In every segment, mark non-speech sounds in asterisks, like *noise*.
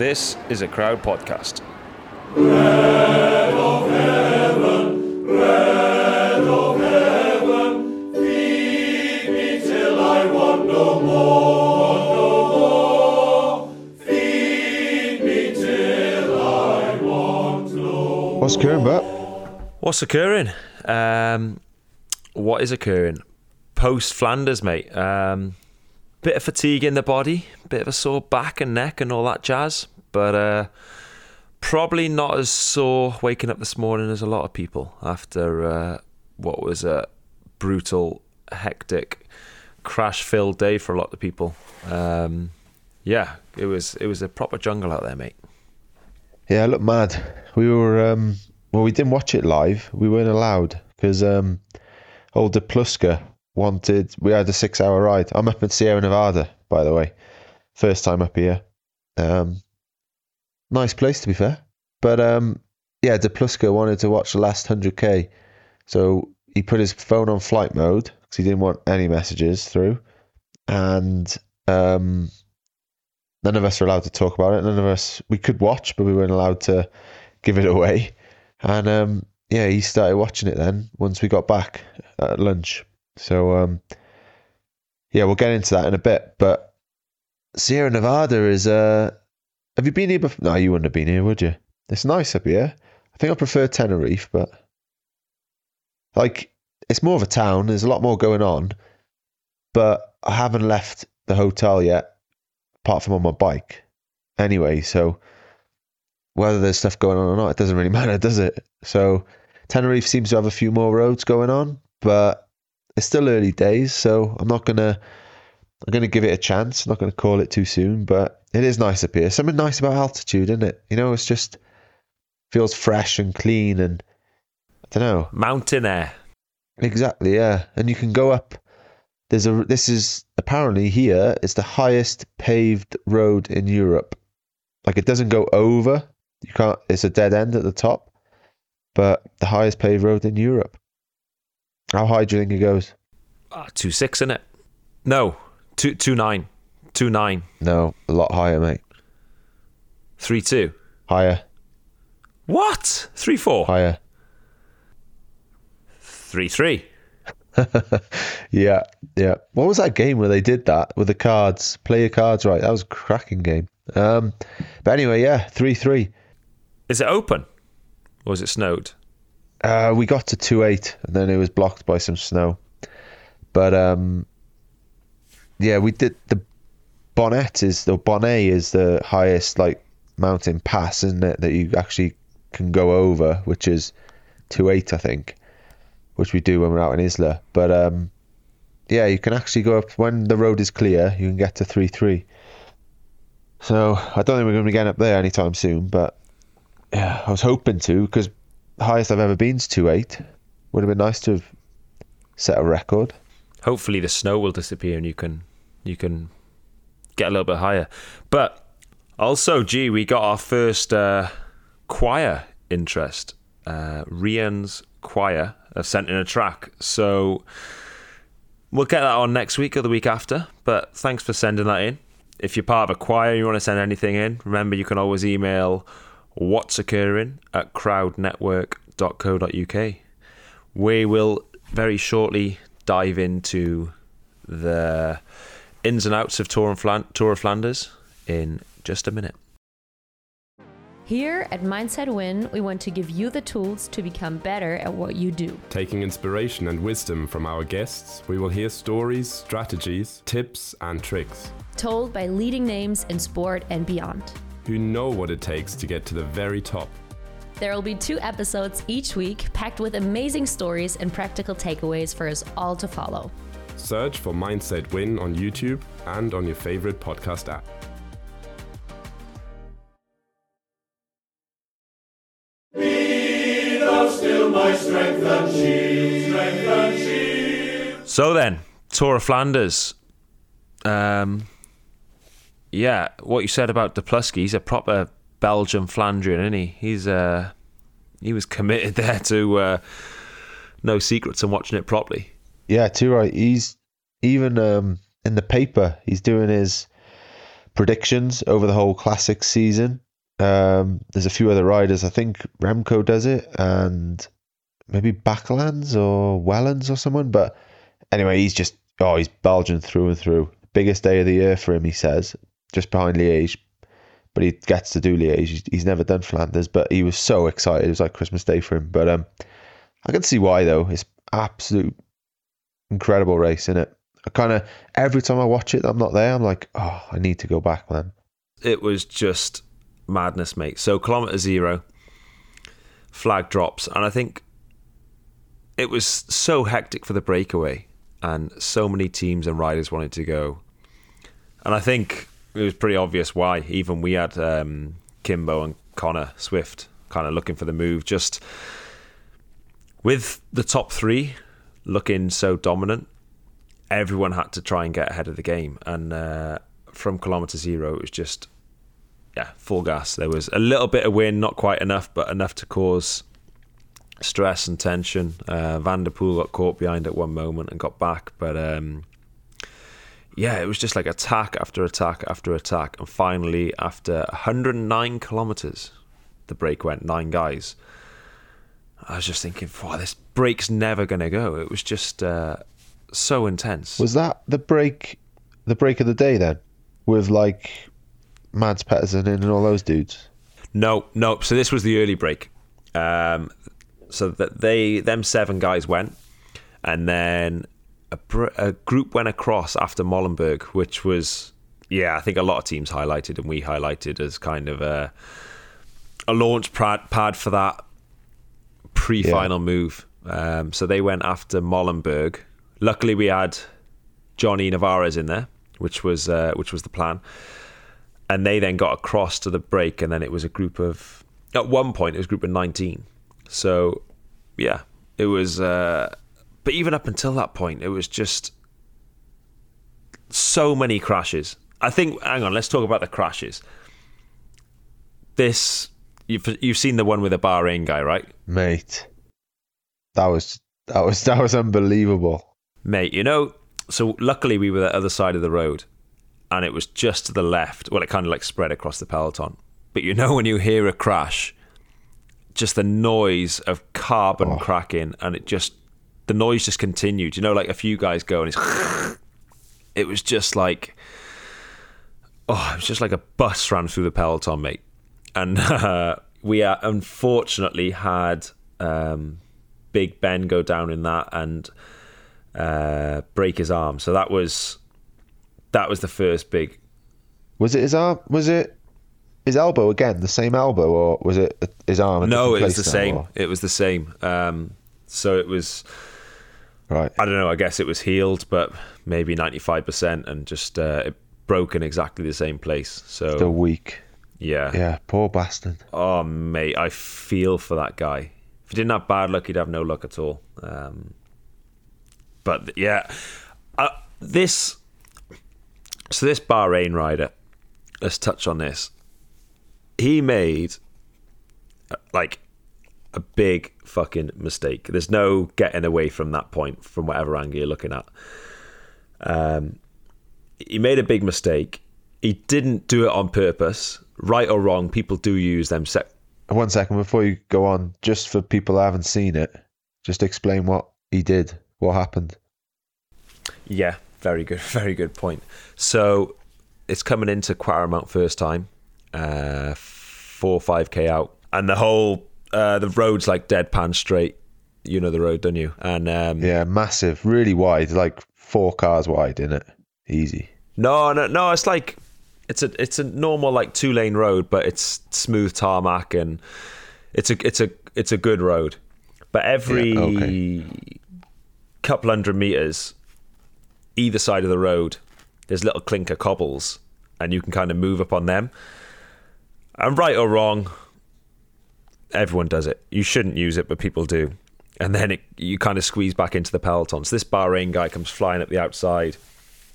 This is a crowd podcast. What's occurring, Bert? What's occurring? Um, what is occurring? Post Flanders, mate. Um, bit of fatigue in the body, bit of a sore back and neck and all that jazz, but uh, probably not as sore waking up this morning as a lot of people after uh, what was a brutal, hectic, crash-filled day for a lot of people. Um, yeah, it was it was a proper jungle out there, mate. Yeah, I look mad. We were, um, well, we didn't watch it live. We weren't allowed because um, old De Pluska wanted, we had a six hour ride. I'm up in Sierra Nevada, by the way. First time up here. Um, nice place, to be fair. But um, yeah, De Pluska wanted to watch the last 100k. So he put his phone on flight mode because he didn't want any messages through. And um, none of us were allowed to talk about it. None of us we could watch, but we weren't allowed to give it away. And um, yeah, he started watching it then once we got back at lunch. So um, yeah, we'll get into that in a bit. But Sierra Nevada is. Uh, have you been here before? No, you wouldn't have been here, would you? It's nice up here. I think I prefer Tenerife, but like it's more of a town. There's a lot more going on, but I haven't left the hotel yet apart from on my bike. Anyway, so whether there's stuff going on or not, it doesn't really *laughs* matter, does it? So Tenerife seems to have a few more roads going on, but it's still early days, so I'm not gonna I'm gonna give it a chance. I'm not gonna call it too soon, but it is nice up here. Something nice about altitude, isn't it? You know, it's just feels fresh and clean and I don't know. Mountain air. Exactly, yeah. And you can go up there's a this is apparently here it's the highest paved road in Europe. Like it doesn't go over. You can't it's a dead end at the top. But the highest paved road in Europe. How high do you think it goes? Uh, two six in it. No, two two nine, two nine, No, a lot higher, mate. three two. Higher, What? Three four. higher. Three three. *laughs* yeah, yeah. What was that game where they did that with the cards? Play your cards right. That was a cracking game. Um, but anyway, yeah, three three. Is it open? Or is it snowed? Uh, we got to two eight, and then it was blocked by some snow. But um, yeah, we did the Bonette is the Bonette is the highest like mountain pass, isn't it? That you actually can go over, which is two eight, I think, which we do when we're out in Isola. But um, yeah, you can actually go up when the road is clear. You can get to three three. So I don't think we're going to be getting up there anytime soon, but yeah, I was hoping to because the highest I've ever been is two eight. Would have been nice to have set a record. Hopefully the snow will disappear and you can you can get a little bit higher. But also, gee, we got our first uh, choir interest. Uh, Rian's choir have sent in a track, so we'll get that on next week or the week after. But thanks for sending that in. If you're part of a choir and you want to send anything in, remember you can always email what's occurring at crowdnetwork.co.uk. We will very shortly dive into the ins and outs of Tour, and Flan- Tour of Flanders in just a minute. Here at Mindset Win, we want to give you the tools to become better at what you do. Taking inspiration and wisdom from our guests, we will hear stories, strategies, tips, and tricks. Told by leading names in sport and beyond. Who know what it takes to get to the very top. There will be two episodes each week packed with amazing stories and practical takeaways for us all to follow. Search for Mindset Win on YouTube and on your favorite podcast app. Be thou still my strength and shield, strength and shield. So then, Tour of Flanders. Um, yeah, what you said about Duplusky, he's a proper Belgian Flandrian, isn't he? He's uh, he was committed *laughs* there to uh, no secrets and watching it properly. Yeah, too right. He's even um, in the paper. He's doing his predictions over the whole classic season. Um, there's a few other riders. I think Remco does it, and maybe Backlands or Wellens or someone. But anyway, he's just oh, he's Belgian through and through. Biggest day of the year for him, he says, just behind Liège. But he gets to do Liège. He's, never done Flanders, but he was so excited. It was like Christmas Day for him. But um, I can see why though. It's absolute incredible race, in it? I kind of every time I watch it, I'm not there. I'm like, oh, I need to go back, man. It was just madness, mate. So kilometer zero, flag drops, and I think it was so hectic for the breakaway, and so many teams and riders wanted to go, and I think it was pretty obvious why. Even we had um, Kimbo and Connor Swift kind of looking for the move, just with the top three looking so dominant everyone had to try and get ahead of the game. And uh, from kilometre zero, it was just, yeah, full gas. There was a little bit of wind, not quite enough, but enough to cause stress and tension. Uh, Van der Poel got caught behind at one moment and got back, but um, yeah, it was just like attack after attack after attack. And finally, after 109 kilometres, the break went nine guys. I was just thinking, wow, this break's never going to go. It was just uh, so intense. Was that the break, the break of the day then, with like Mads Pedersen and all those dudes? No, no. So this was the early break. Um, so that they them seven guys went, and then a, a group went across after Molenberg, which was yeah, I think a lot of teams highlighted and we highlighted as kind of a a launch pad, pad for that pre-final yeah. move. Um, so they went after Molenberg, Luckily, we had Johnny Narváez in there, which was uh, which was the plan. And they then got across to the break, and then it was a group of. At one point, it was a group of nineteen. So, yeah, it was. Uh, but even up until that point, it was just so many crashes. I think. Hang on, let's talk about the crashes. This you've you've seen the one with the Bahrain guy, right? Mate, that was that was *laughs* that was unbelievable. Mate, you know, so luckily we were the other side of the road and it was just to the left. Well, it kind of like spread across the peloton. But you know, when you hear a crash, just the noise of carbon oh. cracking and it just, the noise just continued. You know, like a few guys go and it's, *laughs* it was just like, oh, it was just like a bus ran through the peloton, mate. And *laughs* uh, we uh, unfortunately had um, Big Ben go down in that and uh, break his arm. So that was that was the first big. Was it his arm? Was it his elbow again? The same elbow, or was it his arm? No, it was the same. Or? It was the same. Um, so it was. Right. I don't know. I guess it was healed, but maybe ninety five percent, and just uh, it broke in exactly the same place. So still weak. Yeah. Yeah. Poor bastard. Oh mate, I feel for that guy. If he didn't have bad luck, he'd have no luck at all. Um, but yeah, uh, this so this Bahrain rider. Let's touch on this. He made uh, like a big fucking mistake. There's no getting away from that point from whatever angle you're looking at. Um, he made a big mistake. He didn't do it on purpose, right or wrong. People do use them. Se- One second before you go on, just for people who haven't seen it, just explain what he did. What happened? Yeah, very good, *laughs* very good point. So it's coming into Kwaremont first time, uh, four five k out, and the whole uh, the road's like deadpan straight. You know the road, don't you? And um, yeah, massive, really wide, like four cars wide in it, easy. No, no, no. It's like it's a it's a normal like two lane road, but it's smooth tarmac and it's a it's a it's a good road. But every yeah, okay couple hundred meters either side of the road there's little clinker cobbles and you can kind of move up on them and right or wrong everyone does it you shouldn't use it but people do and then it, you kind of squeeze back into the peloton. So this Bahrain guy comes flying up the outside,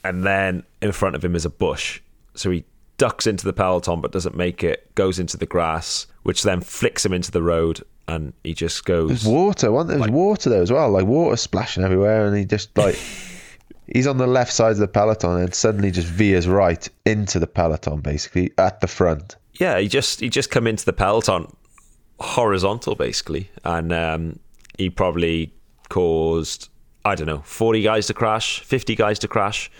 and then in front of him is a bush. So he ducks into the peloton but doesn't make it, goes into the grass, which then flicks him into the road, and he just goes. There's water, wasn't there? There's water there as well, like water splashing everywhere, and he just like *laughs* he's on the left side of the peloton and suddenly just veers right into the peloton, basically at the front. Yeah, he just he just come into the peloton horizontal basically, and um, he probably caused I don't know forty guys to crash, fifty guys to crash,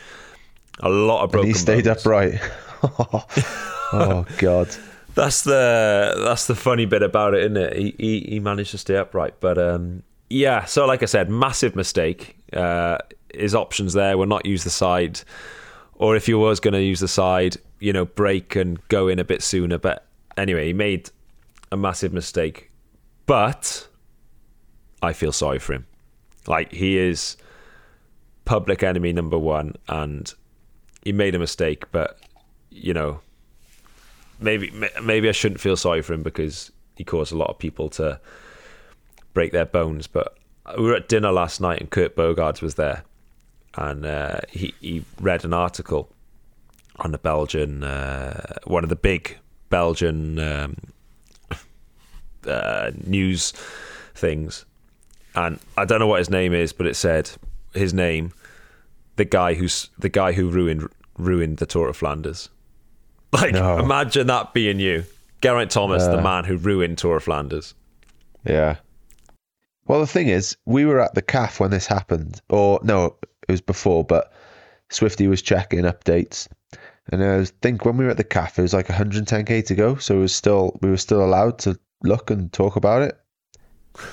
a lot of broken. And he stayed bones. upright. *laughs* oh God. *laughs* That's the that's the funny bit about it, isn't it? He he, he managed to stay upright, but um, yeah. So like I said, massive mistake. Uh, his options there were not use the side, or if he was going to use the side, you know, break and go in a bit sooner. But anyway, he made a massive mistake. But I feel sorry for him. Like he is public enemy number one, and he made a mistake. But you know, maybe maybe I shouldn't feel sorry for him because he caused a lot of people to break their bones. But we were at dinner last night, and Kurt Bogaerts was there, and uh, he he read an article on the Belgian uh, one of the big Belgian um, *laughs* uh, news things, and I don't know what his name is, but it said his name, the guy who's the guy who ruined ruined the Tour of Flanders. *laughs* Like, No. imagine that being you, Geraint Thomas, the Uh. man who ruined Tour of Flanders. Yeah. Well, the thing is, we were at the calf when this happened, or no, it was before. But Swifty was checking updates, and I think when we were at the calf, it was like 110k to go, so it was still we were still allowed to look and talk about it.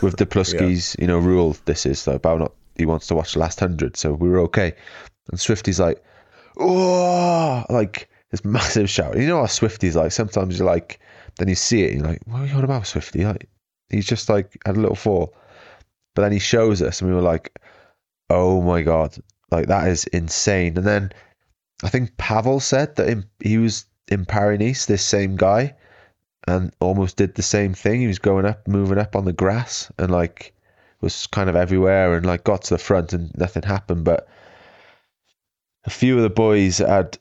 With *laughs* the Pluski's, you know, rule, this is though, about not he wants to watch the last hundred, so we were okay. And Swifty's like, oh, like this massive shout. You know how Swifty's like. Sometimes you're like, then you see it, and you're like, what are you on about, Swifty? Like, he's just like had a little fall. But then he shows us, and we were like, "Oh my god, like that is insane!" And then I think Pavel said that in, he was in Paris this same guy, and almost did the same thing. He was going up, moving up on the grass, and like was kind of everywhere, and like got to the front, and nothing happened. But a few of the boys had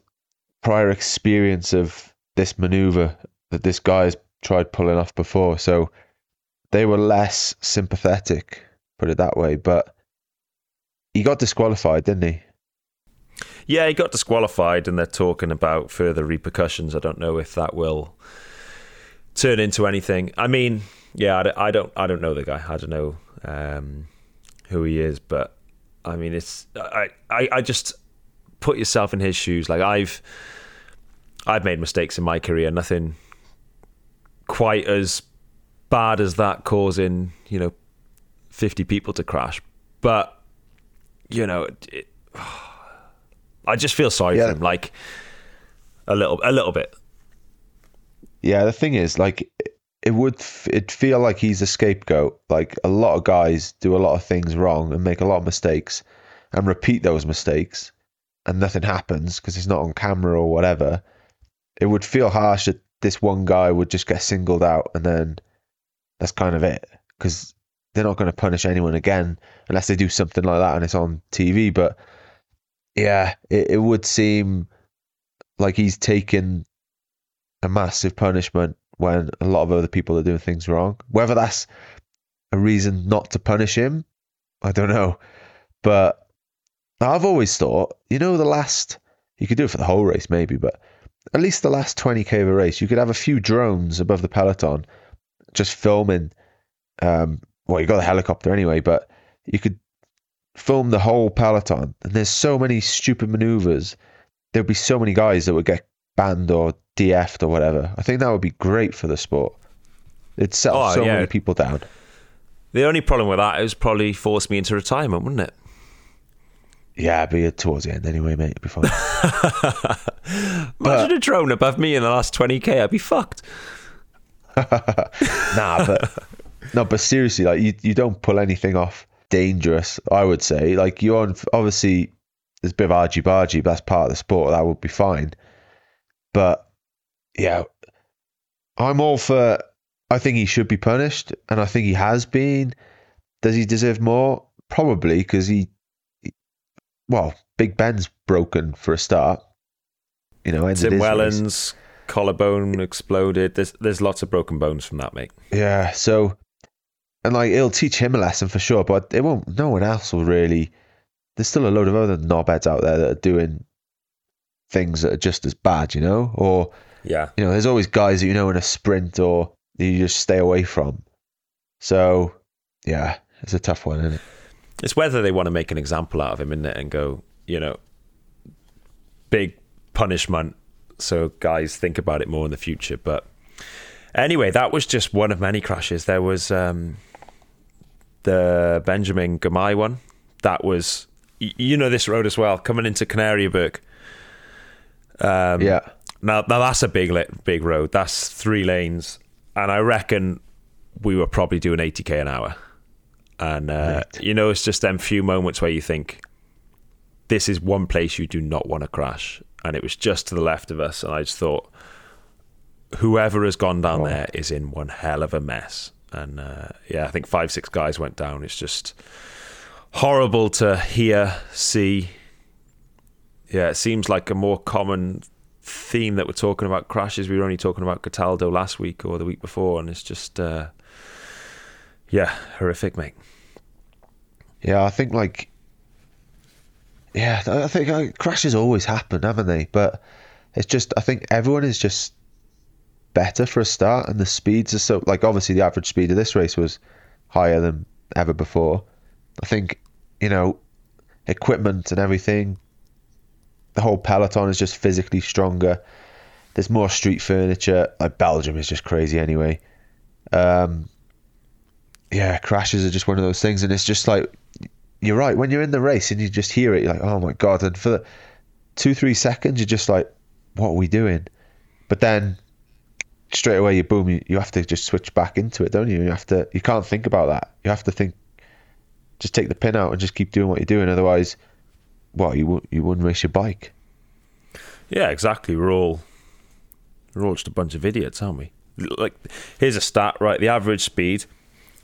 prior experience of this maneuver that this guy's tried pulling off before, so they were less sympathetic, put it that way. But he got disqualified, didn't he? Yeah, he got disqualified, and they're talking about further repercussions. I don't know if that will turn into anything. I mean, yeah, I, don't- I don't, I don't know the guy. I don't know um, who he is, but I mean, it's I, I, I just put yourself in his shoes. Like I've, I've made mistakes in my career. Nothing quite as bad as that, causing you know fifty people to crash, but you know. It, I just feel sorry Yeah. for him, like a little, a little bit. Yeah, the thing is, like, it would it feel like he's a scapegoat. Like a lot of guys do a lot of things wrong and make a lot of mistakes, and repeat those mistakes, and nothing happens because he's not on camera or whatever. It would feel harsh that this one guy would just get singled out, and then that's kind of it. Because they're not going to punish anyone again unless they do something like that and it's on TV. But yeah, it, it would seem like he's taken a massive punishment when a lot of other people are doing things wrong. Whether that's a reason not to punish him, I don't know. But I've always thought, you know, the last, you could do it for the whole race maybe, but at least the last 20k of a race, you could have a few drones above the peloton just filming. Um, well, you got the helicopter anyway, but you could film the whole peloton. And there's so many stupid maneuvers. There'd be so many guys that would get banned or DF'd or whatever. I think that would be great for the sport. It'd settle Oh, so yeah. many people down. The only problem with that is probably force me into retirement, wouldn't it? Yeah, but yeah, towards the end anyway, mate. It'd be fine. *laughs* Imagine a drone above me in the last 20k, I'd be fucked. *laughs* nah, but no, but seriously, like you, you don't pull anything off dangerous. I would say, like you're on. Obviously, there's a bit of argy bargy, but that's part of the sport. That would be fine. But yeah, I'm all for. I think he should be punished, and I think he has been. does he deserve more? Probably because he, he- well, Big Ben's broken for a start. You know, Tim race. Wellens collarbone exploded. There's there's lots of broken bones from that, mate. Yeah, so and like it'll teach him a lesson for sure, but it won't. No one else will really. There's still a load of other knobheads out there that are doing things that are just as bad, you know. Or Yeah. you know, there's always guys that you know in a sprint or you just stay away from. So yeah, it's a tough one, isn't it? It's whether they want to make an example out of him, isn't it? And go, you know, big punishment. So guys think about it more in the future. But anyway, that was just one of many crashes. There was um, the Biniam Girmay one. That was, you know, this road as well, coming into Kanarieberg. Um, yeah, Now, now that's a big big road. That's three lanes, and I reckon we were probably doing 80k an hour. And uh, Right. you know, it's just them few moments where you think this is one place you do not want to crash, and it was just to the left of us, and I just thought whoever has gone down Oh. there is in one hell of a mess. And uh, yeah, I think five six guys went down. It's just horrible to hear, see. Yeah, it seems like a more common theme that we're talking about crashes. We were only talking about Cataldo last week or the week before, and it's just, uh, yeah, horrific, mate. yeah. I think like, yeah, I think uh, crashes always happen, haven't they? But it's just, I think everyone is just better for a start, and the speeds are so like obviously the average speed of this race was higher than ever before. I think you know equipment and everything. The whole peloton is just physically stronger. There's more street furniture. Like Belgium is just crazy anyway. Um, yeah, crashes are just one of those things, and it's just like you're right when you're in the race and you just hear it. You're like, oh my god! And for two, three seconds, you're just like, what are we doing? But then straight away, you boom, you, you have to just switch back into it, don't you? You have to. You can't think about that. You have to think. Just take the pin out and just keep doing what you're doing. Otherwise, what you you wouldn't race your bike. Yeah, exactly. We're all we're all just a bunch of idiots, aren't we? Like, here's a stat, right? The average speed,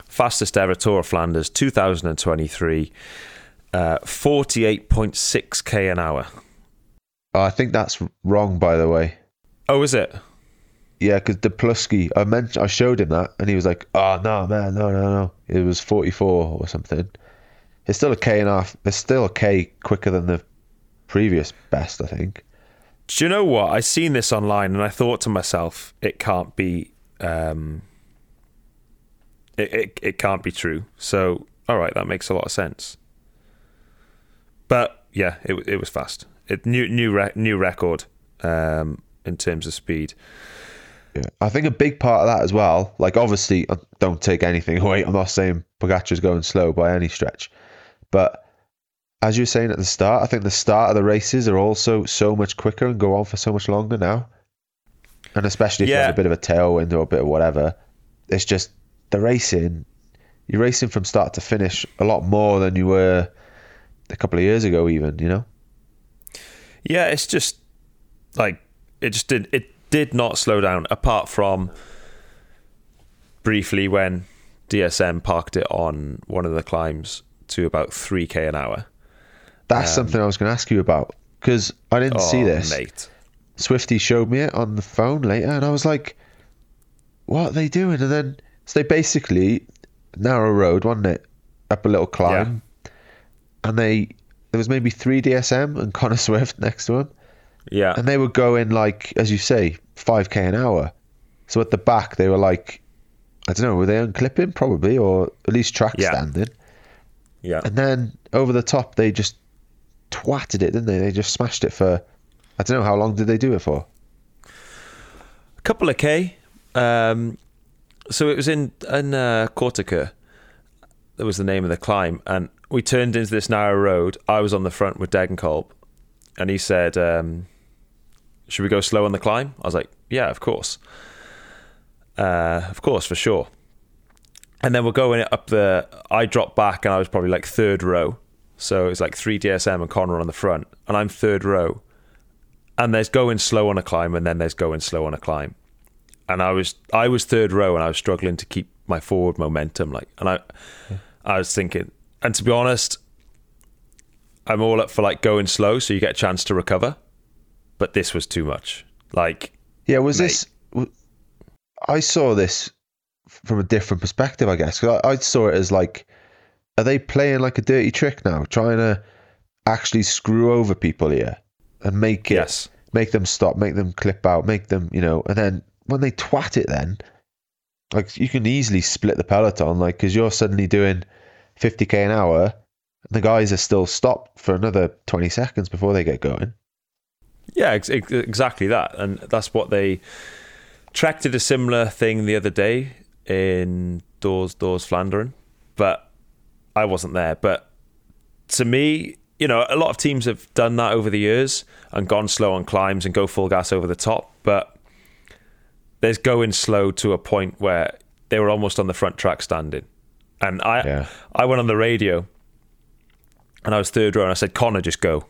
fastest ever Tour of Flanders, 2023, uh, 48.6k an hour. Oh, I think that's wrong, by the way. Oh, is it? Yeah, because Deplusky, I mentioned, I showed him that, and he was like, "Oh no, man, no, no, no, it was 44 or something." It's still a k and a half. It's still a k quicker than the previous best, I think. Do you know what? I seen this online and I thought to myself, it can't be, um, it, it it can't be true. So, all right, that makes a lot of sense. But yeah, it it was fast. It new new re- new record um, in terms of speed. Yeah, I think a big part of that as well. Like, obviously, don't take anything *laughs* away. I'm not saying Pogacar's going slow by any stretch, but as you were saying at the start, I think the start of the races are also so much quicker and go on for so much longer now. And especially if Yeah. there's a bit of a tailwind or a bit of whatever, it's just the racing. You're racing from start to finish a lot more than you were a couple of years ago, even. You know. Yeah, it's just like it just did it did not slow down apart from briefly when DSM parked it on one of the climbs to about 3k an hour. That's um, something I was going to ask you about because I didn't see Oh, this. mate. Swifty showed me it on the phone later, and I was like, "What are they doing?" And then so they basically narrow road, wasn't it? Up a little climb, and they there was maybe three DSM and Connor *laughs* Swift next to him, Yeah. and they were going like, as you say, five k an hour. So at the back they were like, I don't know, were they unclipping probably, or at least track Yeah. standing? Yeah. And then over the top they just twatted it, didn't they? They just smashed it for. I don't know how long did they do it for? A couple of K. Um, so it was in in uh, Kortekeer. That was the name of the climb, and we turned into this narrow road. I was on the front with Degenkolb, and he said, um, "Should we go slow on the climb?" I was like, "Yeah, of course, uh, of course, for sure." And then we're going up the. I dropped back, and I was probably like third row. So it's like three DSM and Connor on the front, and I'm third row. And there's going slow on a climb, and then there's going slow on a climb and I was I was third row and I was struggling to keep my forward momentum like and I hmm. I was thinking, and to be honest, I'm all up for like going slow so you get a chance to recover. But this was too much. Like, Yeah, was Mate. this? I saw this from a different perspective, I guess. 'Cause I, I saw it as like, are they playing like a dirty trick now, trying to actually screw over people here and make it, yes. make them stop, make them clip out, make them, you know, and then when they twat it, then like you can easily split the peloton, like because you're suddenly doing 50k an hour, and the guys are still stopped for another 20 seconds before they get going. Yeah, ex- ex- exactly that, and that's what they Trek did a similar thing the other day in Dwars door Vlaanderen, but I wasn't there. But to me, you know, a lot of teams have done that over the years and gone slow on climbs and go full gas over the top, but there's going slow to a point where they were almost on the front track standing, and I Yeah. I went on the radio and I was third row and I said, Connor, just go.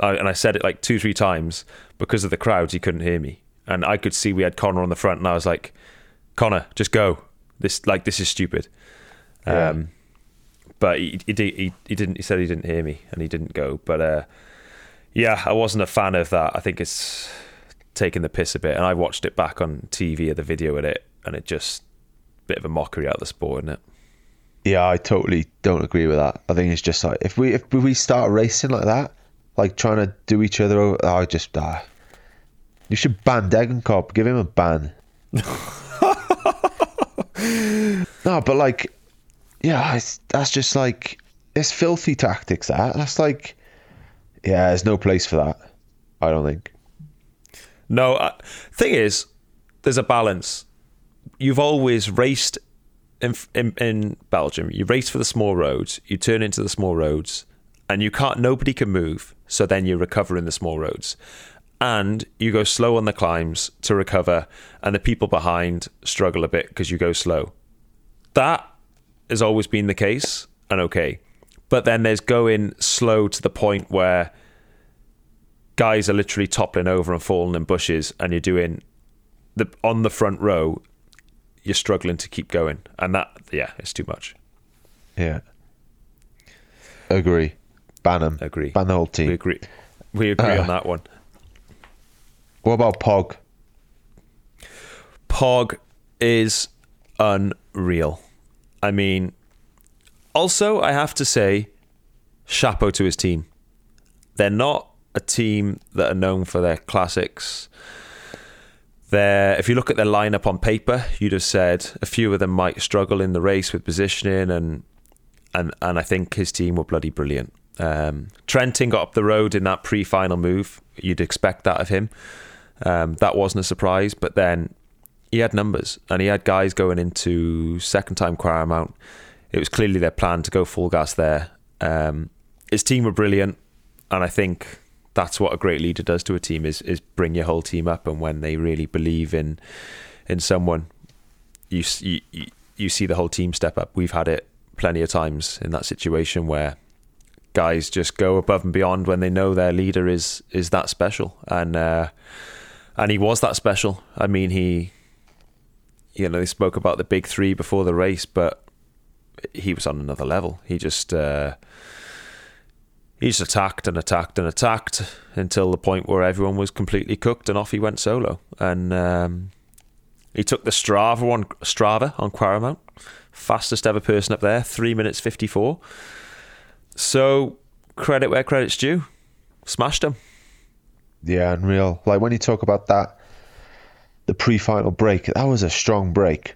I, and I said it like two, three times because of the crowds. He couldn't hear me, and I could see we had Connor on the front, and I was like, "Connor, just go. This like this is stupid." Yeah. Um, but he he, he he didn't. He said he didn't hear me, and he didn't go. But uh, yeah, I wasn't a fan of that. I think it's taking the piss a bit, and I watched it back on TV of the video of it, and it just bit of a mockery out of the sport, isn't it? Yeah, I totally don't agree with that. I think it's just like if we if we start racing like that, like trying to do each other over, I just uh, you should ban Degenkolb, give him a ban. *laughs* no, but like, yeah, that's just like it's filthy tactics. That that's like, yeah, there's no place for that. I don't think. No, uh, thing is, there's a balance. You've always raced in, in in Belgium. You race for the small roads. You turn into the small roads, and you can't. Nobody can move. So then you recover in the small roads, and you go slow on the climbs to recover, and the people behind struggle a bit because you go slow. That has always been the case, and okay. But then there's going slow to the point where guys are literally toppling over and falling in bushes, and you're doing the on the front row. You're struggling to keep going, and that yeah, it's too much. Yeah, agree. Ban him. Agree. Ban the whole team. We agree. We agree Uh. on *laughs* that one. What about Pog? Pog is unreal. I mean, also, I have to say, chapeau to his team. They're not a team that are known for their classics. They're, if you look at their lineup on paper, you'd have said a few of them might struggle in the race with positioning, and and and I think his team were bloody brilliant. Um, got up the road in that pre-final move. You'd expect that of him. Um, that wasn't a surprise, but then he had numbers and he had guys going into second time Kwaremont. It was clearly their plan to go full gas there. Um, his team were brilliant, and I think that's what a great leader does to a team is is bring your whole team up. And when they really believe in in someone, you you you, you see the whole team step up. We've had it plenty of times in that situation where guys just go above and beyond when they know their leader is is that special and uh, and he was that special. I mean, he you know they spoke about the big three before the race, but he was on another level. He just uh, he just attacked and attacked and attacked until the point where everyone was completely cooked, and off he went solo. And um, he took the Strava on Strava on Kwaremont, fastest ever person up there, three minutes fifty four. So credit where credit's due. Smashed him. Yeah, unreal. Like when you talk about that, the pre-final break, that was a strong break.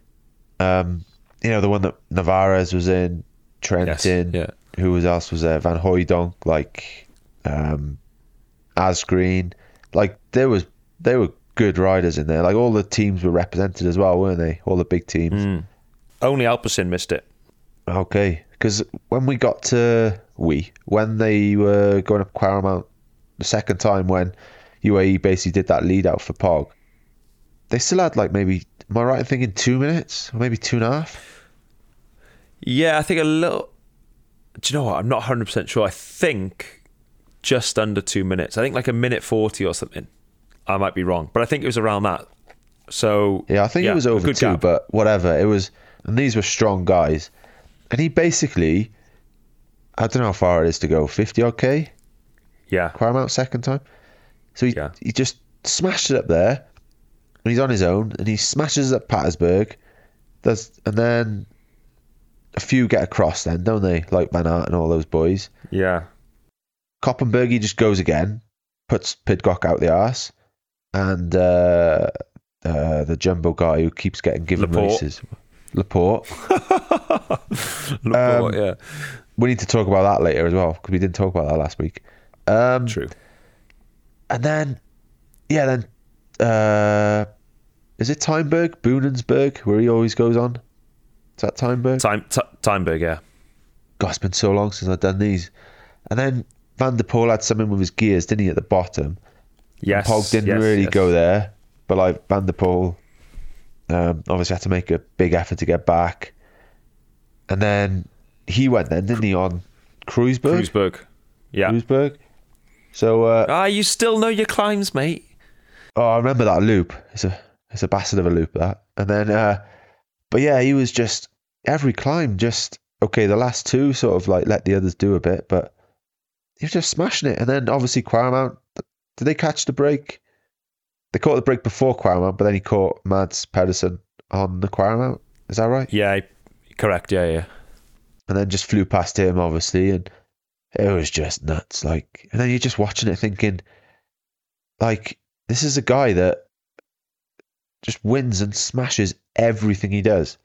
Um, you know, the one that Narváez was in, Trentin, yeah. who was else was there? Van Hooydonck, like um, Asgreen, like there was they were good riders in there. Like all the teams were represented as well, weren't they? All the big teams. Only Alpecin missed it. Okay, because when we got to we when they were going up Kwaremont the second time when UAE basically did that lead out for Pog, they still had like maybe am I right in thinking two minutes or maybe two and a half? Yeah, I think a little. Do you know what? I'm not 100 percent sure. I think just under two minutes. I think like a minute 40 or something. I might be wrong, but I think it was around that. So Yeah, I think it was over two, gap. but whatever. It was, and these were strong guys. and he basically, I don't know how far it is to go, 50 odd K, Yeah. Kwaremont second time. So he, Yeah. he just smashed it up there, he's on his own, and he smashes up Paterberg, does, and then a few get across then, don't they? Like Van Aert and all those boys. Yeah. Koppenberg, he just goes again, puts Pidcock out the arse, and uh, uh, the jumbo guy who keeps getting given Laporte. races, Laporte. *laughs* Laporte, Um, yeah. We need to talk about that later as well because we didn't talk about that last week. Um, True. And then, yeah, then uh, is it Taaienberg, Boonensberg, where he always goes on? Is that Taaienberg? Time, t- Taaienberg, yeah. God, it's been so long since I've done these. And then Van der Poel had something with his gears, didn't he, at the bottom? Yes. Pog didn't yes, really yes. go there, but like Van der Poel um, obviously had to make a big effort to get back. And then he went then, didn't he, on Kruisberg? Kruisberg. Yeah. Kruisberg. So, uh, Ah, you still know your climbs, mate. oh, I remember that loop. It's a it's a bastard of a loop that. And then, uh, but yeah, he was just every climb just okay. The last two sort of like let the others do a bit, but he was just smashing it. And then obviously Kwaremont, did they catch the break? They caught the break before Kwaremont, but then he caught Mads Pedersen on the Kwaremont. Is that right? Yeah, correct. Yeah, yeah. and then just flew past him, obviously, and it was just nuts. Like, and then you're just watching it, thinking, like, this is a guy that just wins and smashes everything he does.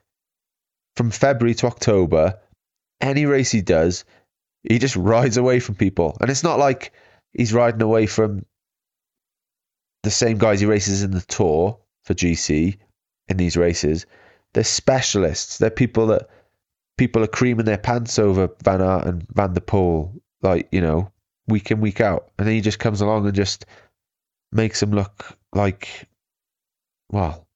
From February to October, any race he does, he just rides away from people, and it's not like he's riding away from the same guys he races in the Tour for GC in these races. They're specialists. They're people that people are creaming their pants over Van Aert and Van der Poel, like, you know, week in, week out. And then he just comes along and just makes them look like, well,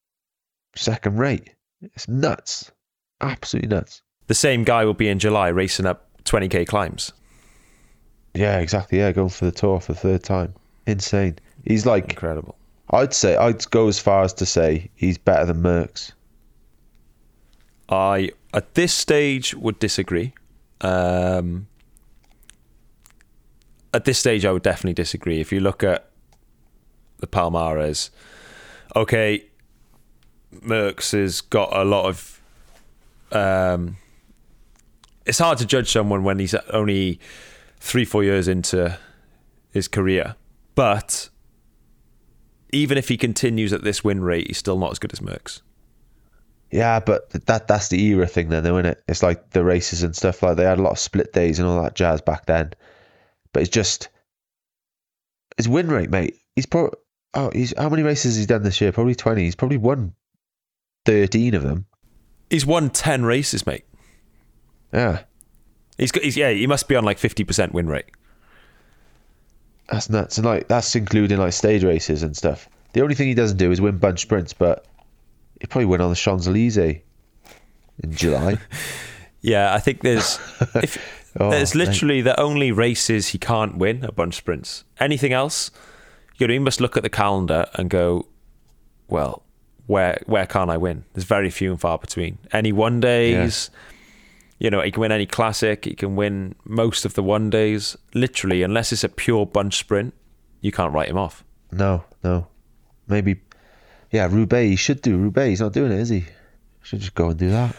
second rate. It's nuts. Absolutely nuts. The same guy will be in July racing up 20k climbs. Yeah, exactly. Yeah, going for the tour for the third time. Insane. He's like, Incredible. I'd say, I'd go as far as to say he's better than Merckx. I at this stage would disagree. Um, at this stage, I would definitely disagree. If you look at the Palmares, okay, Merckx has got a lot of. Um, it's hard to judge someone when he's only three, four years into his career, but even if he continues at this win rate, he's still not as good as Merckx. Yeah, but that that's the era thing then, though, isn't it? It's like the races and stuff like they had a lot of split days and all that jazz back then. But it's just his win rate, mate. He's probably oh, he's how many races has he done this year? Probably twenty. He's probably won thirteen of them. He's won 10 races, mate. Yeah, He's, got, he's yeah, he must be on like 50% win rate. that's nuts. And like that's including like stage races and stuff. The only thing he doesn't do is win bunch sprints, but he probably win on the Champs Elysees in July. *laughs* Yeah, I think there's *laughs* if Oh, there's literally the only races he can't win are bunch sprints. Anything else, you know, he must look at the calendar and go, well, where where can't I win? There's very few and far between. Any one days, you know, he can win any classic. He can win most of the one days. Literally, unless it's a pure bunch sprint, you can't write him off. no, no, maybe. Yeah, Roubaix. He should do Roubaix. He's not doing it, is he? Should just go and do that.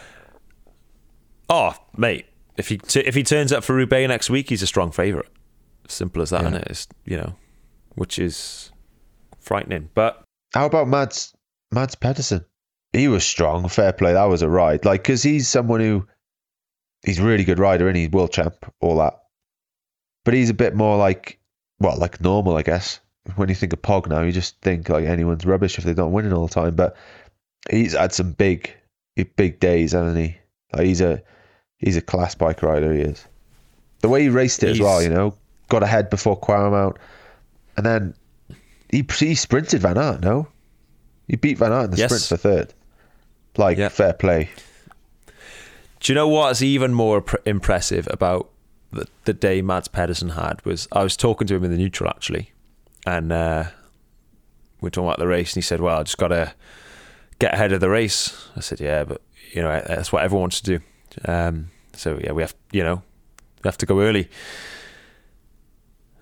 Oh, mate, if he t- if he turns up for Roubaix next week, he's a strong favourite. Simple as that, Yeah. and it is you know, which is frightening. But How about Mads Mads Pedersen? He was strong. Fair play. That was a ride. Like, because he's someone who he's a really good rider and he's world champ, all that. But he's a bit more like, well, like normal, I guess. When you think of Pog now, you just think like anyone's rubbish if they're not winning all the time. But he's had some big, big days, hasn't he? Like he's a he's a class bike rider. He is. The way he raced it as well, you know, got ahead before Kwaremont, and then he he sprinted Van Aert. No, he beat Van Aert in the Yes. sprint for third. Like Yeah. fair play. do you know what's even more pr- impressive about the, the day Mads Pedersen had was I was talking to him in the neutral actually, and uh, we were talking about the race, and he said, "Well, I just got to get ahead of the race." I said, "Yeah, but you know that's what everyone wants to do." Um, So yeah, we have you know we have to go early.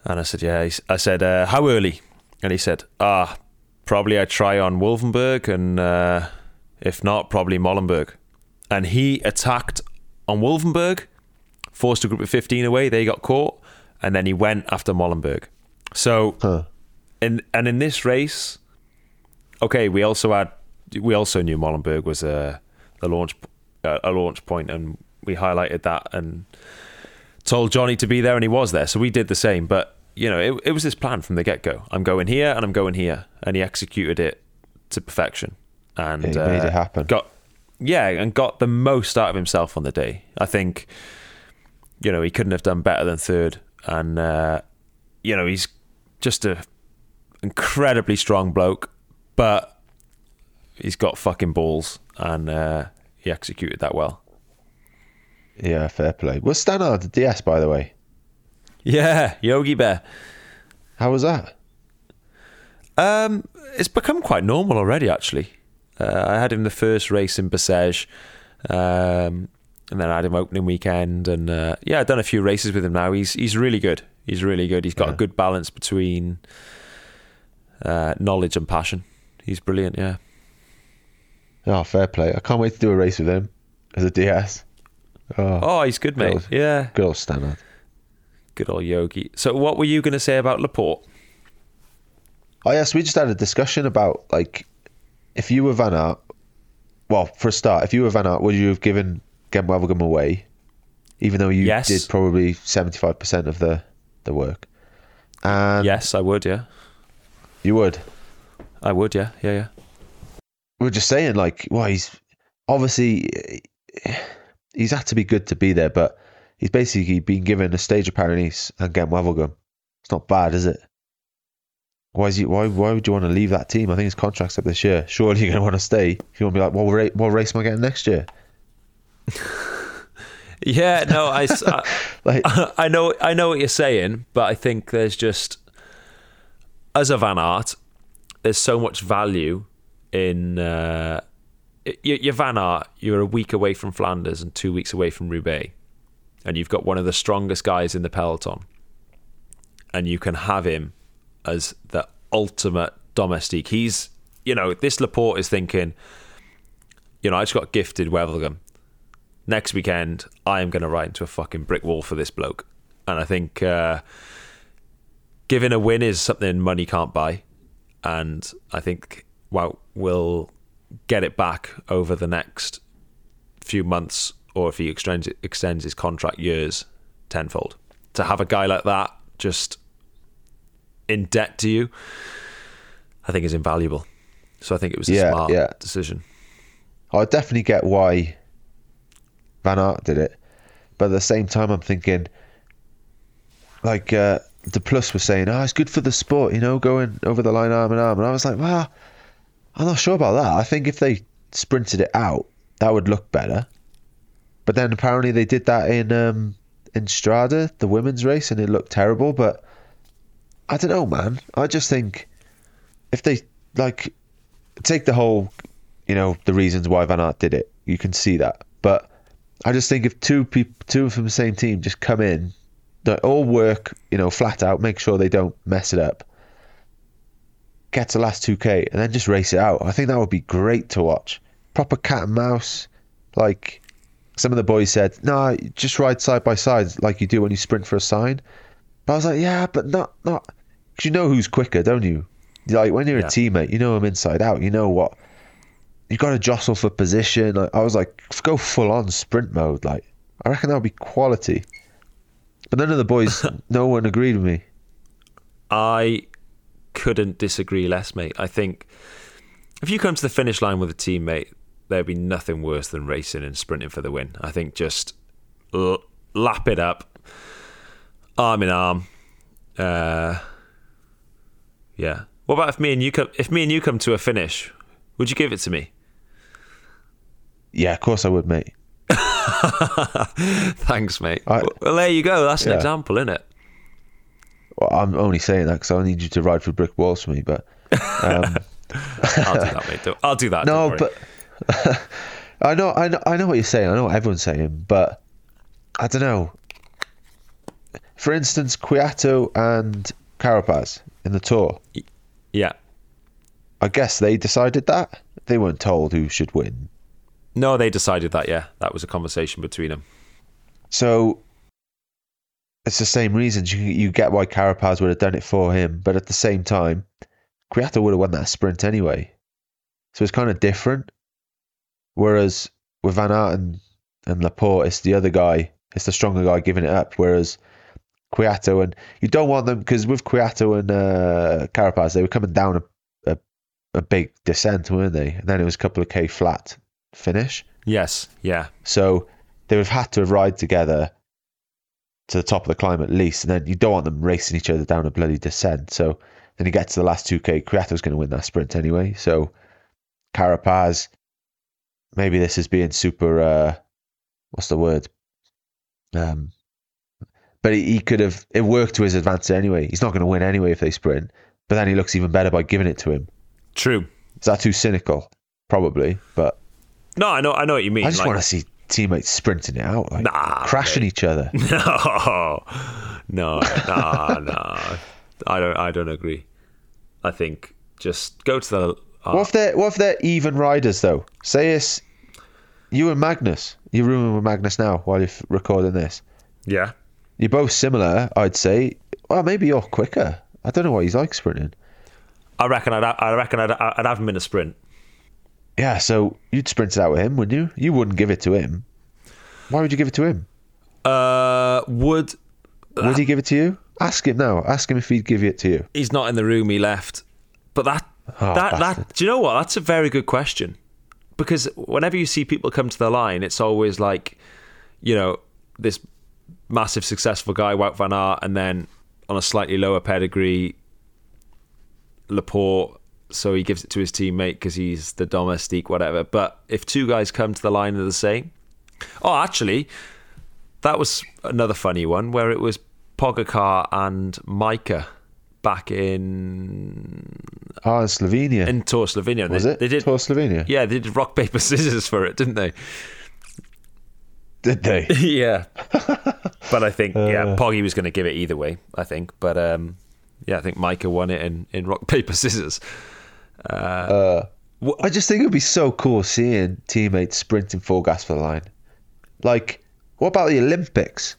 And I said, yeah. I said, uh, how early? And he said, ah, probably I try on Wolvenberg, and uh, if not, probably Molenberg. And he attacked on Wolvenberg, forced a group of 15 away. They got caught, and then he went after Molenberg. So, Huh. in and in this race, okay, we also had we also knew Molenberg was a a launch a a launch point, and we highlighted that and told Johnny to be there, and he was there. So we did the same. But you know, it, it was this plan from the get go. I'm going here, and I'm going here, and he executed it to perfection. And Yeah, he made uh, it happen. Got yeah, and got the most out of himself on the day. I think you know he couldn't have done better than third, and uh, you know he's just a incredibly strong bloke, but he's got fucking balls, and uh, he executed that well. Yeah, fair play. Was Stannard DS, by the way? Yeah, Yogi Bear. How was that? Um, it's become quite normal already, actually. Uh, I had him the first race in Bessèges, um, and then I had him opening weekend, and uh, yeah, I've done a few races with him now. He's he's really good. He's really good. He's got a good balance between uh, knowledge and passion. He's brilliant. Yeah. Oh, fair play. I can't wait to do a race with him as a DS. Oh, Oh, he's good, mate. Good. Yeah, good old Stannard. Good old Yogi. So, what were you going to say about Laporte? Oh yes, we just had a discussion about like if you were Van Aert. Well, for a start, if you were Van Aert, would you have given Gent away, even though you Yes. did probably seventy five percent of the the work? And yes, I would. Yeah, you would. I would. Yeah, yeah, yeah. We are just saying like, well, he's obviously he's had to be good to be there, but he's basically been given a stage of Paris and Gent Wevelgem. It's not bad, is it? Why is he, why why would you want to leave that team? I think his contract's up this year. Surely you're gonna want to stay. If you want to be like, ra- what race am I getting next year? *laughs* Yeah, no, I, I- *laughs* Like, *laughs* I know, I know what you're saying, but I think there's just as a Van Aert, there's so much value in uh, you're Van Aert. You're a week away from Flanders and two weeks away from Roubaix, and you've got one of the strongest guys in the peloton, and you can have him as the ultimate domestique. He's, you know, this Laporte is thinking, you know, I just got gifted Wevelgem next weekend I am going to ride into a fucking brick wall for this bloke. And I think uh, giving a win is something money can't buy. And I think well, we'll get it back over the next few months, or if he extends extends his contract years, tenfold. To have a guy like that just in debt to you, I think is invaluable. So I think it was a Yeah, smart yeah. decision. I definitely get why Van Aert did it, but at the same time, I'm thinking, like uh, de Plus was saying, "Oh, it's good for the sport, you know, going over the line arm in arm," and I was like, "Well, I'm not sure about that. I think if they sprinted it out, that would look better." But then apparently they did that in um, in Strada, the women's race, and it looked terrible. But I don't know, man. I just think if they like take the whole you know the reasons why Van Aert did it. You can see that, but I just think if two people, two from the same team, just come in, they all work, you know, flat out, make sure they don't mess it up, get to the last two k, and then just race it out. I think that would be great to watch. Proper cat and mouse, like some of the boys said. No, just ride side by side like you do when you sprint for a sign. But I was like, yeah, but not not because you know who's quicker, don't you? Like when you're Yeah. a teammate, you know him inside out. You know what you got to jostle for position. Like, I was like, go full on sprint mode. Like, I reckon that would be quality. But none of the boys, *laughs* no one agreed with me. I couldn't disagree less, mate. I think if you come to the finish line with a teammate, there'd be nothing worse than racing and sprinting for the win. I think just l- lap it up, arm in arm. Uh, yeah. What about if me and you come? If me and you come to a finish, would you give it to me? Yeah, of course I would, mate. *laughs* Thanks, mate. I- well, there you go. That's an example, isn't it? Well, I'm only saying that because I need you to ride through brick walls for me. But um, *laughs* I'll do that, mate. *laughs* I'll do that. no, but *laughs* I know, I know, I know what you're saying. I know what everyone's saying. But I don't know. For instance, Kwiato and Carapaz in the tour. Yeah. I guess they decided that. They weren't told who should win. No, they decided that. Yeah, that was a conversation between them. So it's the same reasons. You, you get why Carapaz would have done it for him, but at the same time, Kwiato would have won that sprint anyway. So it's kind of different. Whereas with Van Aert and, and Laporte, it's the other guy, it's the stronger guy giving it up. Whereas Kwiato and you don't want them because with Kwiato and uh, Carapaz, they were coming down a, a, a big descent, weren't they? And then it was a couple of k flat finish. Yes. Yeah. So they would have had to have ride together to the top of the climb at least, and then you don't want them racing each other down a bloody descent. So then you get to the last 2k, Kwiato's going to win that sprint anyway. So Carapaz, maybe this is being super, uh, what's the word? Um, but he, he could have, it worked to his advantage anyway. He's not going to win anyway if they sprint, but then he looks even better by giving it to him. True. Is that too cynical? Probably, but No, I know. I know what you mean. I just like- want to see teammates sprinting it out, like Nah, crashing mate. each other. *laughs* No, no, no, no. *laughs* I don't. I don't agree. I think just go to the. Uh, What if they're what if they're even riders though? Say it's you and Magnus. You're rooming with Magnus now while you're recording this. yeah. You're both similar, I'd say. Well, maybe you're quicker. I don't know what he's like sprinting. I reckon. I'd. I reckon. I'd, I'd have him in a sprint. Yeah, so you'd sprint it out with him, wouldn't you? You wouldn't give it to him. Why would you give it to him? Uh, would Would he give it to you? Ask him now. Ask him if he'd give it to you. he's not in the room? He left. But that. Oh, that. That. Do you know what? That's a very good question. Because whenever you see people come to the line, it's always like, you know, this massive successful guy, Wout van Aert, and then on a slightly lower pedigree, Laporte. So he gives it to his teammate because he's the domestique, whatever. But if two guys come to the line are the same, oh, actually, that was another funny one where it was Pogacar and Majka back in in Slovenia. in Tour Slovenia. was they, it? They did. Tour Slovenia? Yeah, they did rock paper *laughs* scissors for it, didn't they? Did they? *laughs* yeah. But I think yeah, Uh. Poggy was going to give it either way. I think, but um, yeah, I think Majka won it in, in rock *laughs* paper scissors. I just think it would be so cool seeing teammates sprinting full gas for the line. Like, what about the Olympics?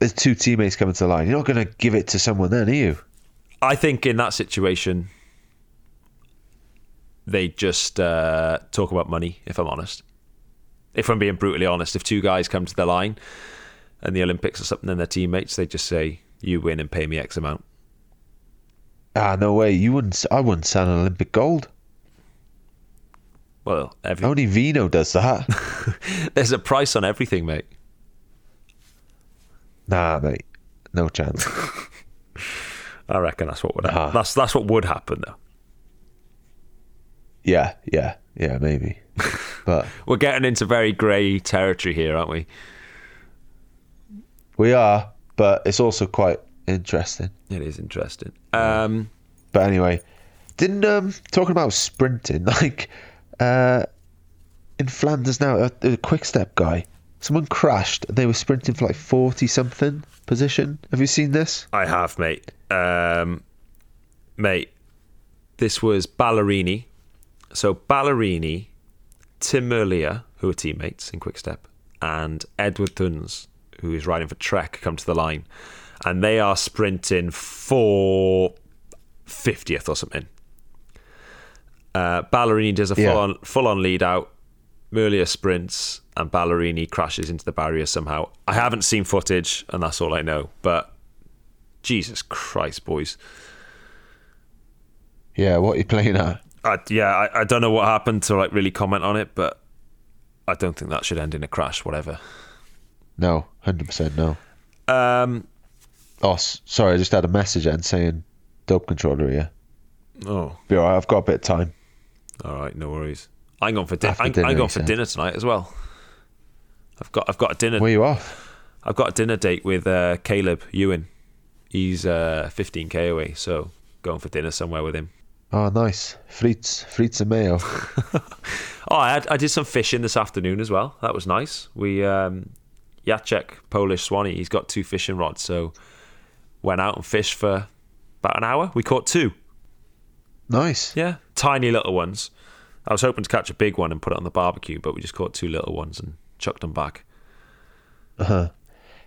There's two teammates coming to the line. You're not going to give it to someone then, are you? I think in that situation, they just uh, talk about money. If I'm honest, if I'm being brutally honest, if two guys come to the line and the Olympics or something, and their teammates, they just say, "You win and pay me X amount." Ah, no way. You wouldn't. I wouldn't sell an Olympic gold. Well, every, Only Vino does that. *laughs* *laughs* there's a price on everything, mate. nah, mate. No chance. *laughs* I reckon that's what would happen. Nah. That's that's what would happen though. Yeah, yeah, yeah, maybe. *laughs* But We're getting into very grey territory here, aren't we? we are. But it's also quite interesting. It is interesting. Um, But anyway, didn't um talking about sprinting *laughs* like uh in Flanders now a, a quick step guy. Someone crashed. They were sprinting for like forty something position. Have you seen this? I have, mate. Um, mate, this was Ballerini. So Ballerini, Tim Merlier, who are teammates in Quickstep, and Edward Theuns, who is riding for Trek, come to the line, and they are sprinting for fiftieth or something. Uh, Ballerini does a full Yeah. on full on lead out. Merlier sprints and Ballerini crashes into the barrier somehow. I haven't seen footage, and that's all I know. But Jesus Christ, boys! Yeah, what are you playing at? I, yeah, I, I don't know what happened to like really comment on it, but I don't think that should end in a crash. Whatever. No, hundred percent no. Um. Oh, sorry, I just had a message and saying dope controller here. Oh, Be alright. I've got a bit of time. all right, no worries. I'm going for. After I'm, dinner, I'm going for said. dinner tonight as well. I've got I've got a dinner. Where you off? I've got a dinner date with uh, Caleb Ewan. He's uh, 15k away, so going for dinner somewhere with him. Oh, nice. Frites, frites and mayo. *laughs* Oh, I, had, I did some fishing this afternoon as well. That was nice. We um, Jacek, Polish Swanee. He's got two fishing rods, so went out and fished for about an hour. We caught two. Nice. Yeah, tiny little ones. I was hoping to catch a big one and put it on the barbecue, but we just caught two little ones and chucked them back. Uh-huh.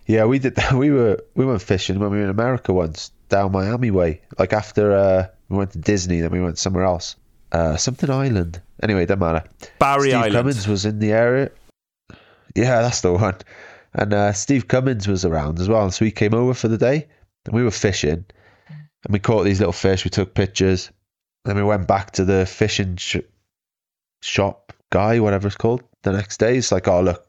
Yeah, we did. That. *laughs* We were we went fishing when we were in America once down Miami way. Like after uh, we went to Disney, then we went somewhere else. Uh, something island. Anyway, doesn't matter. Barry Steve Island. Cummings was in the area. Yeah, that's the one. And uh, Steve Cummings was around as well. So he came over for the day and we were fishing and we caught these little fish. We took pictures. Then we went back to the fishing sh- shop guy, whatever it's called, the next day. It's like, oh, look,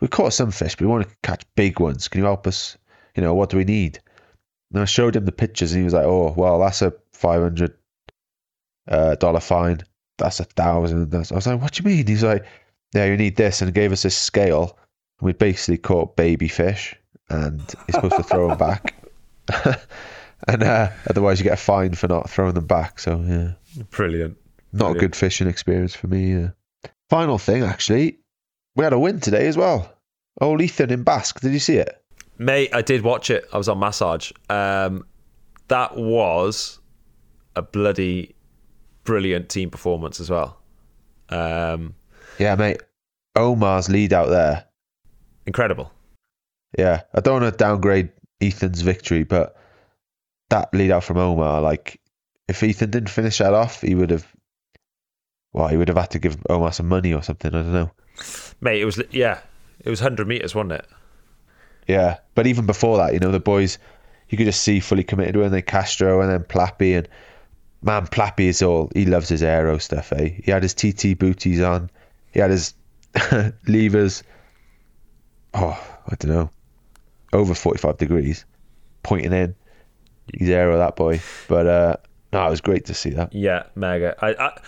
we caught some fish, but we want to catch big ones. Can you help us? You know, what do we need? And I showed him the pictures and he was like, oh, well, that's a 500 uh, dollar fine. That's a thousand. That's, I was like, what do you mean? He's like, yeah, you need this, and gave us this scale. And we basically caught baby fish, and you're supposed to throw them back. *laughs* and uh, otherwise, you get a fine for not throwing them back. So yeah, Brilliant. not a good fishing experience for me. Yeah. Final thing, actually, we had a win today as well. Old Ethan in Basque. Did you see it? Mate, I did watch it. I was on massage. Um, that was a bloody brilliant team performance as well. Um, Yeah, mate. Omar's lead out there. incredible. Yeah, I don't want to downgrade Ethan's victory, but that lead out from Omar, like, if Ethan didn't finish that off, he would have. Well, he would have had to give Omar some money or something. I don't know. Mate, it was yeah, it was hundred meters, wasn't it? Yeah, but even before that, you know, the boys, you could just see fully committed when they Castro and then Plappy and man, Plappy is all he loves his aero stuff. Eh, he had his TT booties on, he had his *laughs* levers. Oh, I don't know, over forty-five degrees, pointing in. He's aero that boy, but uh, no, it was great to see that. Yeah, mega. I, I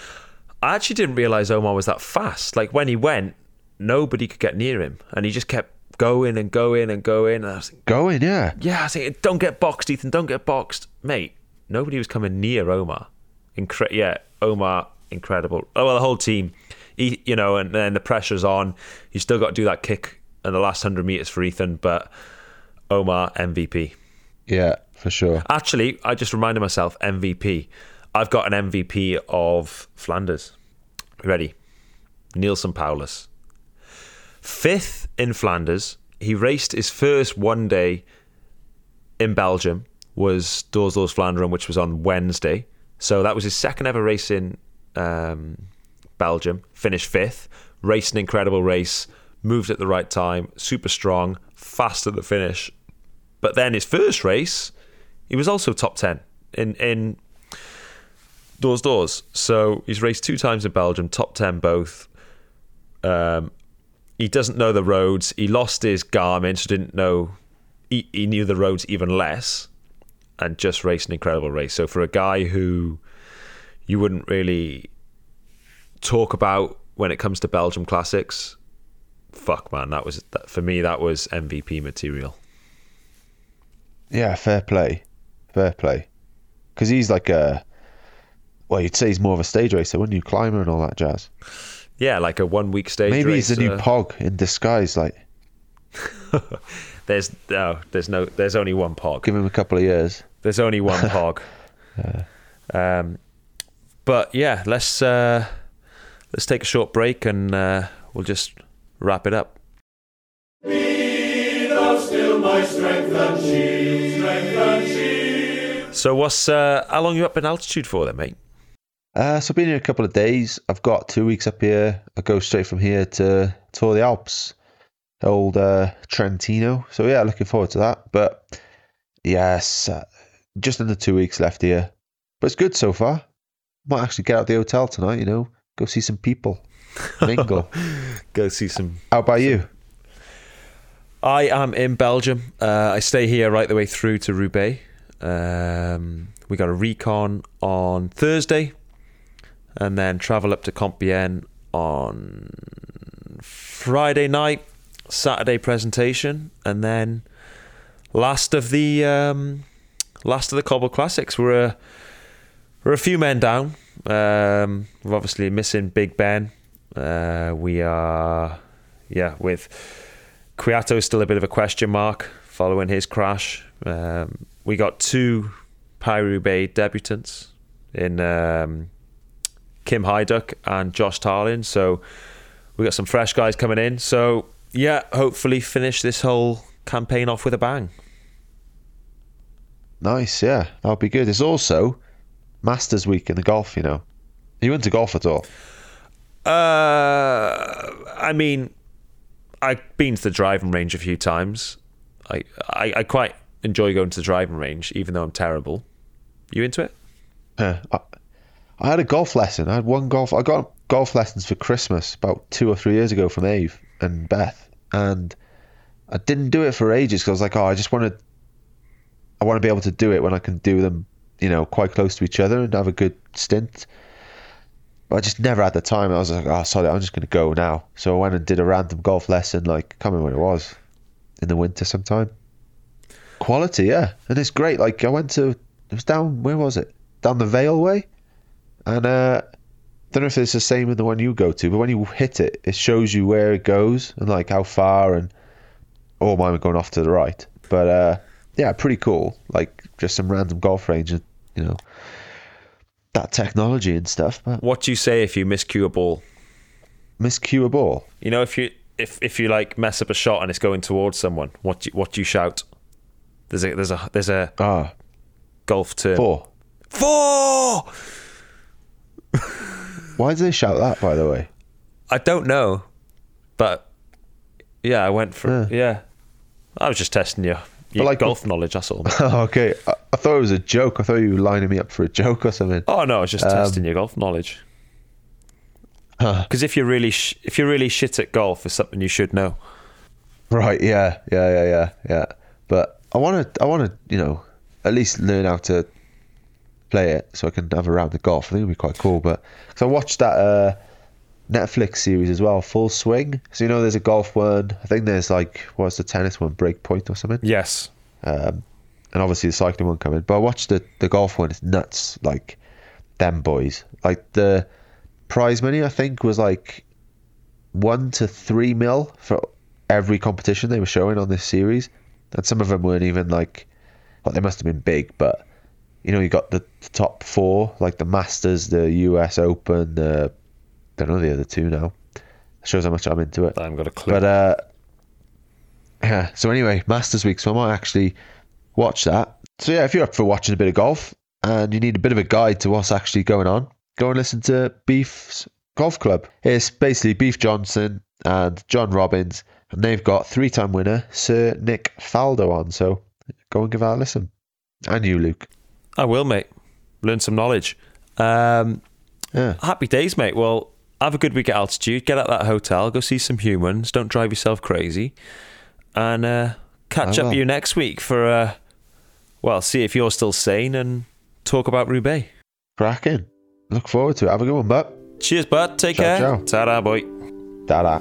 I actually didn't realize Omar was that fast. Like when he went, nobody could get near him, and he just kept going and going and going. And I was thinking, Going, yeah, yeah, I was thinking, don't get boxed, Ethan, don't get boxed, mate. Nobody was coming near Omar. Incre- yeah, Omar, incredible. Oh well, the whole team. He, you know, and then the pressure's on. You still got to do that kick in the last hundred meters for Ethan, but Omar MVP. yeah, for sure. Actually, I just reminded myself MVP. I've got an MVP of Flanders. Ready? Neilson Powless. Fifth in Flanders. He raced his first one day in Belgium, was Doors Flandern, which was on Wednesday. So that was his second ever race in um, Belgium. Finished fifth. Raced an incredible race. Moved at the right time. Super strong. Fast at the finish. But then his first race, he was also top 10 in, in doors doors. So he's raced two times in Belgium, top 10 both. Um, he doesn't know the roads. He lost his Garmin, so didn't know. He, he knew the roads even less and just raced an incredible race. So for a guy who you wouldn't really talk about when it comes to Belgium classics, fuck man, that was that, for me that was MVP material. Yeah, fair play, fair play. Because he's like a, well, you'd say he's more of a stage racer, wouldn't you? Climber and all that jazz. Yeah, like a one week stage Maybe race. he's a new uh, Pog in disguise. Like, *laughs* There's no, there's no, there's only one pog. give him a couple of years. There's only one *laughs* pog. Um, but yeah, let's uh, let's take a short break and uh, we'll just wrap it up. So what's uh, how long you up in altitude for then, mate? Uh, so I've been here a couple of days. I've got two weeks up here. I go straight from here to tour the Alps, old uh, Trentino. So yeah, looking forward to that. But yes, uh, just under two weeks left here. But it's good so far. Might actually get out of the hotel tonight. You know, go see some people, mingle. *laughs* Go see some. How about you? I am in Belgium. Uh, I stay here right the way through to Roubaix. Um, we got a recon on Thursday, and then travel up to Compiègne on Friday night. Saturday presentation, and then last of the um, last of the Cobble Classics. We're a we're a few men down. Um, we're obviously missing Big Ben. Uh, we are, yeah, with Kwiato is still a bit of a question mark following his crash. Um, we got two Paris debutants in um, Kim Heiduk and Josh Tarling. So we got some fresh guys coming in. So yeah, hopefully finish this whole campaign off with a bang. Nice, yeah, that'll be good. There's also Masters Week in the golf. You know, Are you into golf at all? Uh, I mean, I've been to the driving range a few times. I, I, I quite enjoy going to the driving range, even though I'm terrible. You into it? Yeah, I, I had a golf lesson. I had one golf. I got golf lessons for Christmas about two or three years ago from Ave and Beth, and I didn't do it for ages because I was like, oh, I just want to. I want to be able to do it when I can do them, you know, quite close to each other and have a good stint. But I just never had the time. I was like, oh, sorry, I'm just going to go now. So I went and did a random golf lesson, like, can't when it was, in the winter sometime. Quality, yeah. And it's great. Like, I went to, it was down, where was it? Down the Vale way. And uh, don't know if it's the same in the one you go to, but when you hit it, it shows you where it goes and like how far. And all mine were going off to the right, but uh, yeah, pretty cool. Like just some random golf range, and you know that technology and stuff. But What do you say if you miscue a ball? miscue a ball. You know, if you if if you like mess up a shot and it's going towards someone, what do you, what do you shout? There's a there's a there's a Ah, golf term. four. Four. *laughs* Why do they shout that? By the way, I don't know, but yeah, I went for yeah. I was just testing your, your like- golf knowledge. That's all. *laughs* okay. I, I thought it was a joke. I thought you were lining me up for a joke or something. Oh no, I was just Um, testing your golf knowledge. Huh. Because if you're really sh- if you're really shit at golf, it's something you should know. Right. Yeah. Yeah. Yeah. Yeah. Yeah. But I want to. I want to. You know, at least learn how to play it so I can have a round of golf. I think it'd be quite cool. But because I watched that uh, Netflix series as well, Full Swing. So you know, there's a golf one. I think there's like what's the tennis one, Break Point or something. Yes. Um, and obviously the cycling one coming. But I watched the the golf one. It's nuts. Like them boys. Like the prize money, I think was like one to three mil for every competition they were showing on this series, and some of them weren't even like. Well, they must have been big, but you know, you got the, top four, like the Masters, the U.S. Open, the don't know the other two now. Shows how much I'm into it. I haven't got a clue. But uh, yeah. So anyway, Masters Week. So I might actually watch that. So yeah, if you're up for watching a bit of golf and you need a bit of a guide to what's actually going on, go and listen to Beef's Golf Club. It's basically Beef Johnston and John Robbins, and they've got three-time winner Sir Nick Faldo on. So go and give that a listen. And you, Luke. I will, mate. Learn some knowledge. Um, Yeah. happy days, mate. Well, have a good week at altitude. Get out that hotel. Go see some humans. Don't drive yourself crazy. And uh, catch I up will. with you next week for, uh, well, see if you're still sane and talk about Roubaix. Cracking. Look forward to it. Have a good one, bud. Cheers, bud. Take Ciao, care. ciao. Ta-da, boy. Ta-da.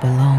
Belong.